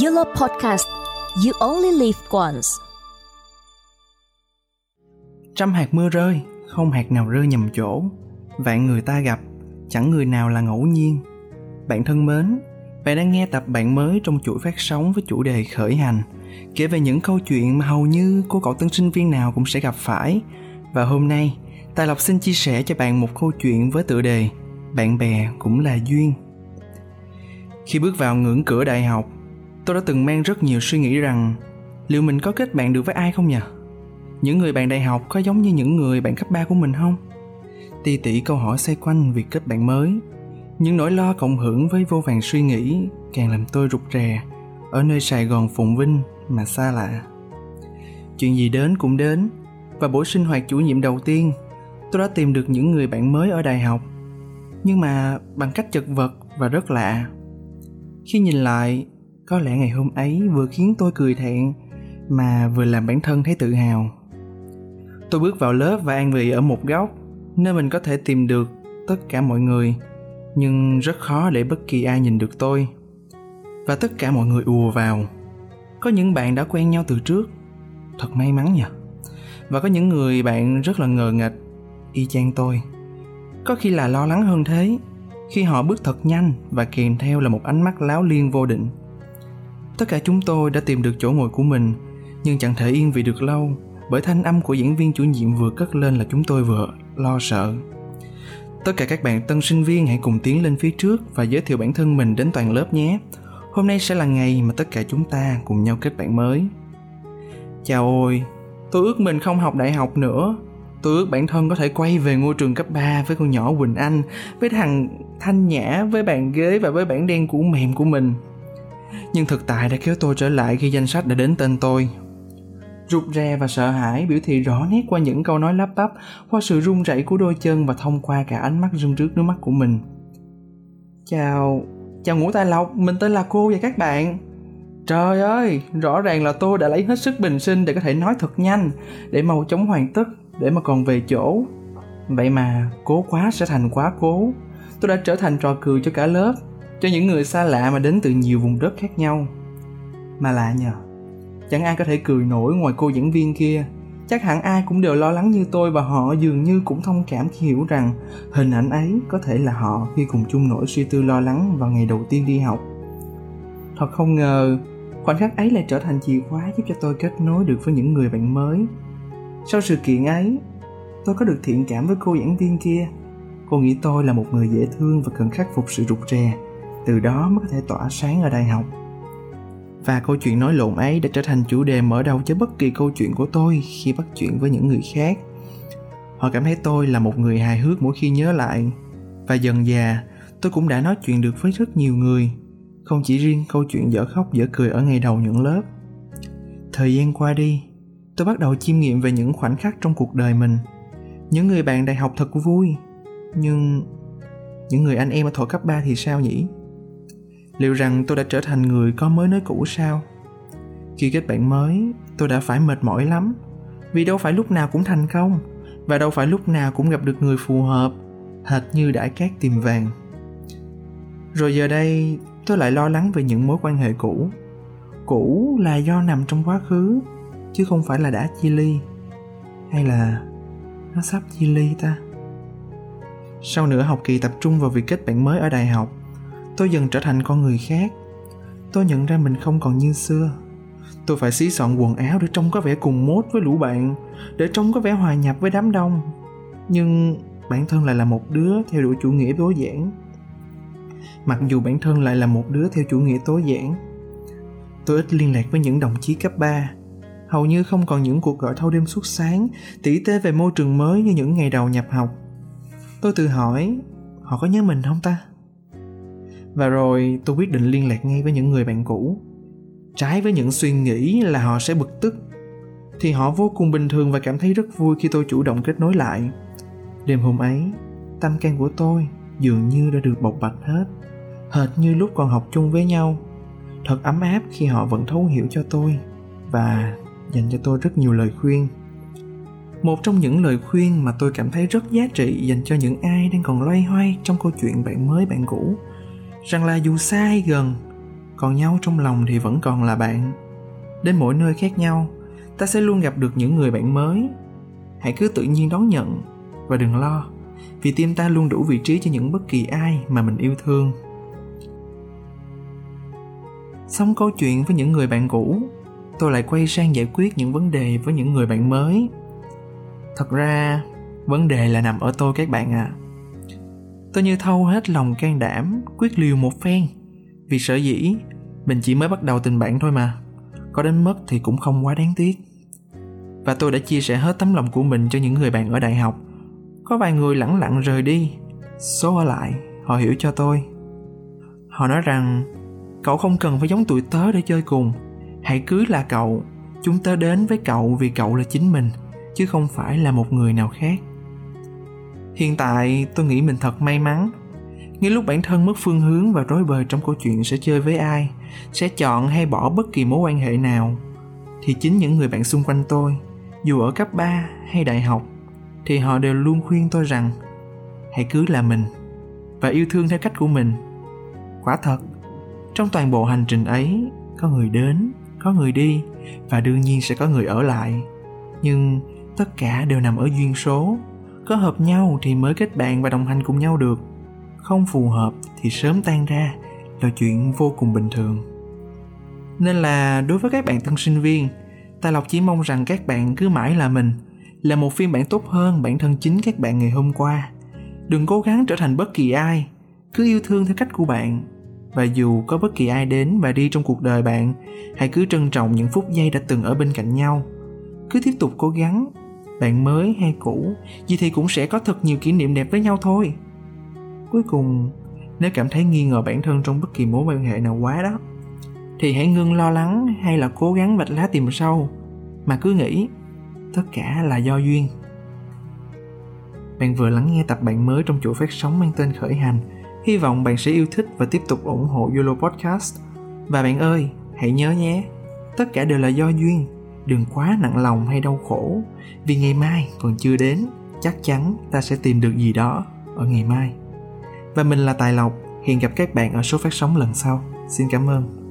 Yellow Podcast You Only Live Once. Trăm hạt mưa rơi, không hạt nào rơi nhầm chỗ. Vạn người ta gặp, chẳng người nào là ngẫu nhiên. Bạn thân mến, bạn đang nghe tập bạn mới trong chuỗi phát sóng với chủ đề khởi hành. Kể về những câu chuyện mà hầu như cô cậu tân sinh viên nào cũng sẽ gặp phải. Và hôm nay, Tài Lộc xin chia sẻ cho bạn một câu chuyện với tựa đề Bạn bè cũng là duyên. Khi bước vào ngưỡng cửa đại học tôi đã từng mang rất nhiều suy nghĩ rằng, liệu mình có kết bạn được với ai không nhỉ? Những người bạn đại học có giống như những người bạn cấp 3 của mình không? Ti tỉ câu hỏi xoay quanh việc kết bạn mới. Những nỗi lo cộng hưởng với vô vàng suy nghĩ càng làm tôi rụt rè ở nơi sài gòn phồn vinh mà xa lạ. Chuyện gì đến cũng đến, và buổi sinh hoạt chủ nhiệm đầu tiên, tôi đã tìm được những người bạn mới ở đại học. Nhưng mà bằng cách chật vật và rất lạ. Khi nhìn lại có lẽ ngày hôm ấy vừa khiến tôi cười thẹn, mà vừa làm bản thân thấy tự hào. Tôi bước vào lớp và an vị ở một góc, nơi mình có thể tìm được tất cả mọi người, nhưng rất khó để bất kỳ ai nhìn được tôi. Và tất cả mọi người ùa vào. Có những bạn đã quen nhau từ trước. Thật may mắn nhỉ và có những người bạn rất là ngờ nghệch, y chang tôi. Có khi là lo lắng hơn thế, khi họ bước thật nhanh và kèm theo là một ánh mắt láo liên vô định tất cả chúng tôi đã tìm được chỗ ngồi của mình nhưng chẳng thể yên vị được lâu bởi thanh âm của diễn viên chủ nhiệm vừa cất lên là chúng tôi vừa lo sợ. Tất cả các bạn tân sinh viên hãy cùng tiến lên phía trước và giới thiệu bản thân mình đến toàn lớp nhé. Hôm nay sẽ là ngày mà tất cả chúng ta cùng nhau kết bạn mới. Chào ôi tôi ước mình không học đại học nữa. Tôi ước bản thân có thể quay về ngôi trường cấp 3 với con nhỏ Quỳnh Anh, với thằng Thanh Nhã, với bàn ghế và với bản đen cũ mềm của mình nhưng thực tại đã kéo tôi trở lại khi danh sách đã đến tên tôi. Rụt rè và sợ hãi, biểu thị rõ nét qua những câu nói lắp bắp, qua sự run rẩy của đôi chân và thông qua cả ánh mắt rưng rước nước mắt của mình. Chào chào ngũ tài lộc, mình tên là cô và các bạn. Trời ơi, rõ ràng là tôi đã lấy hết sức bình sinh để có thể nói thật nhanh, để mau chóng hoàn tất, để mà còn về chỗ. Vậy mà cố quá sẽ thành quá cố. Tôi đã trở thành trò cười cho cả lớp cho những người xa lạ mà đến từ nhiều vùng đất khác nhau. Mà lạ nhờ, chẳng ai có thể cười nổi ngoài cô giảng viên kia. Chắc hẳn ai cũng đều lo lắng như tôi và họ dường như cũng thông cảm khi hiểu rằng hình ảnh ấy có thể là họ khi cùng chung nỗi suy tư lo lắng vào ngày đầu tiên đi học. Thật không ngờ, khoảnh khắc ấy lại trở thành chìa khóa giúp cho tôi kết nối được với những người bạn mới. Sau sự kiện ấy, tôi có được thiện cảm với cô giảng viên kia. Cô nghĩ tôi là một người dễ thương và cần khắc phục sự rụt rè từ đó mới có thể tỏa sáng ở đại học. Và câu chuyện nói lộn ấy đã trở thành chủ đề mở đầu cho bất kỳ câu chuyện của tôi khi bắt chuyện với những người khác. Họ cảm thấy tôi là một người hài hước mỗi khi nhớ lại. Và dần già tôi cũng đã nói chuyện được với rất nhiều người. Không chỉ riêng câu chuyện dở khóc dở cười ở ngày đầu những lớp. Thời gian qua đi, tôi bắt đầu chiêm nghiệm về những khoảnh khắc trong cuộc đời mình. Những người bạn đại học thật vui, nhưng những người anh em ở thổ cấp 3 thì sao nhỉ? Liệu rằng tôi đã trở thành người có mới nới cũ sao? Khi kết bạn mới, tôi đã phải mệt mỏi lắm. Vì đâu phải lúc nào cũng thành công, và đâu phải lúc nào cũng gặp được người phù hợp, hệt như đã cát tìm vàng. Rồi giờ đây, tôi lại lo lắng về những mối quan hệ cũ. Cũ là do nằm trong quá khứ, chứ không phải là đã chia ly. Hay là nó sắp chia ly ta? Sau nửa học kỳ tập trung vào việc kết bạn mới ở đại học tôi dần trở thành con người khác. Tôi nhận ra mình không còn như xưa. Tôi phải xí soạn quần áo để trông có vẻ cùng mốt với lũ bạn, để trông có vẻ hòa nhập với đám đông. Nhưng bản thân lại là một đứa theo đuổi chủ nghĩa tối giản. Mặc dù bản thân lại là một đứa theo chủ nghĩa tối giản, tôi ít liên lạc với những đồng chí cấp 3 hầu như không còn những cuộc gọi thâu đêm suốt sáng, tỉ tê về môi trường mới như những ngày đầu nhập học. Tôi tự hỏi, họ có nhớ mình không ta? Và rồi tôi quyết định liên lạc ngay với những người bạn cũ. Trái với những suy nghĩ là họ sẽ bực tức, thì họ vô cùng bình thường và cảm thấy rất vui khi tôi chủ động kết nối lại. Đêm hôm ấy, tâm can của tôi dường như đã được bộc bạch hết, hệt như lúc còn học chung với nhau. Thật ấm áp khi họ vẫn thấu hiểu cho tôi và dành cho tôi rất nhiều lời khuyên. Một trong những lời khuyên mà tôi cảm thấy rất giá trị dành cho những ai đang còn loay hoay trong câu chuyện bạn mới, bạn cũ rằng là dù xa hay gần, còn nhau trong lòng thì vẫn còn là bạn. Đến mỗi nơi khác nhau, ta sẽ luôn gặp được những người bạn mới. Hãy cứ tự nhiên đón nhận và đừng lo, vì tim ta luôn đủ vị trí cho những bất kỳ ai mà mình yêu thương. Xong câu chuyện với những người bạn cũ, tôi lại quay sang giải quyết những vấn đề với những người bạn mới. Thật ra, vấn đề là nằm ở tôi các bạn ạ. à tôi như thâu hết lòng can đảm, quyết liều một phen. Vì sở dĩ, mình chỉ mới bắt đầu tình bạn thôi mà. Có đến mất thì cũng không quá đáng tiếc. Và tôi đã chia sẻ hết tấm lòng của mình cho những người bạn ở đại học. Có vài người lẳng lặng rời đi. Số ở lại, họ hiểu cho tôi. Họ nói rằng, cậu không cần phải giống tụi tớ để chơi cùng. Hãy cứ là cậu, chúng tớ đến với cậu vì cậu là chính mình, chứ không phải là một người nào khác hiện tại, tôi nghĩ mình thật may mắn. Ngay lúc bản thân mất phương hướng và rối bời trong câu chuyện sẽ chơi với ai, sẽ chọn hay bỏ bất kỳ mối quan hệ nào, thì chính những người bạn xung quanh tôi, dù ở cấp 3 hay đại học, thì họ đều luôn khuyên tôi rằng, hãy cứ là mình và yêu thương theo cách của mình. Quả thật, trong toàn bộ hành trình ấy, có người đến, có người đi và đương nhiên sẽ có người ở lại. Nhưng tất cả đều nằm ở duyên số có hợp nhau thì mới kết bạn và đồng hành cùng nhau được. Không phù hợp thì sớm tan ra, là chuyện vô cùng bình thường. Nên là đối với các bạn tân sinh viên tài lộc chỉ mong rằng các bạn cứ mãi là mình, là một phiên bản tốt hơn bản thân chính các bạn ngày hôm qua. Đừng cố gắng trở thành bất kỳ ai, cứ yêu thương theo cách của bạn. Và dù có bất kỳ ai đến và đi trong cuộc đời bạn, hãy cứ trân trọng những phút giây đã từng ở bên cạnh nhau. Cứ tiếp tục cố gắng bạn mới hay cũ, gì thì cũng sẽ có thật nhiều kỷ niệm đẹp với nhau thôi. Cuối cùng, nếu cảm thấy nghi ngờ bản thân trong bất kỳ mối quan hệ nào quá đó, thì hãy ngưng lo lắng hay là cố gắng vạch lá tìm sâu. Mà cứ nghĩ, tất cả là do duyên. Bạn vừa lắng nghe tập bạn mới trong chuỗi phát sóng mang tên khởi hành. Hy vọng bạn sẽ yêu thích và tiếp tục ủng hộ yolo podcast. Và bạn ơi, hãy nhớ nhé, tất cả đều là do duyên đừng quá nặng lòng hay đau khổ. Vì ngày mai còn chưa đến, chắc chắn ta sẽ tìm được gì đó ở ngày mai. Và mình là tài lộc, hẹn gặp các bạn ở số phát sóng lần sau. Xin cảm ơn.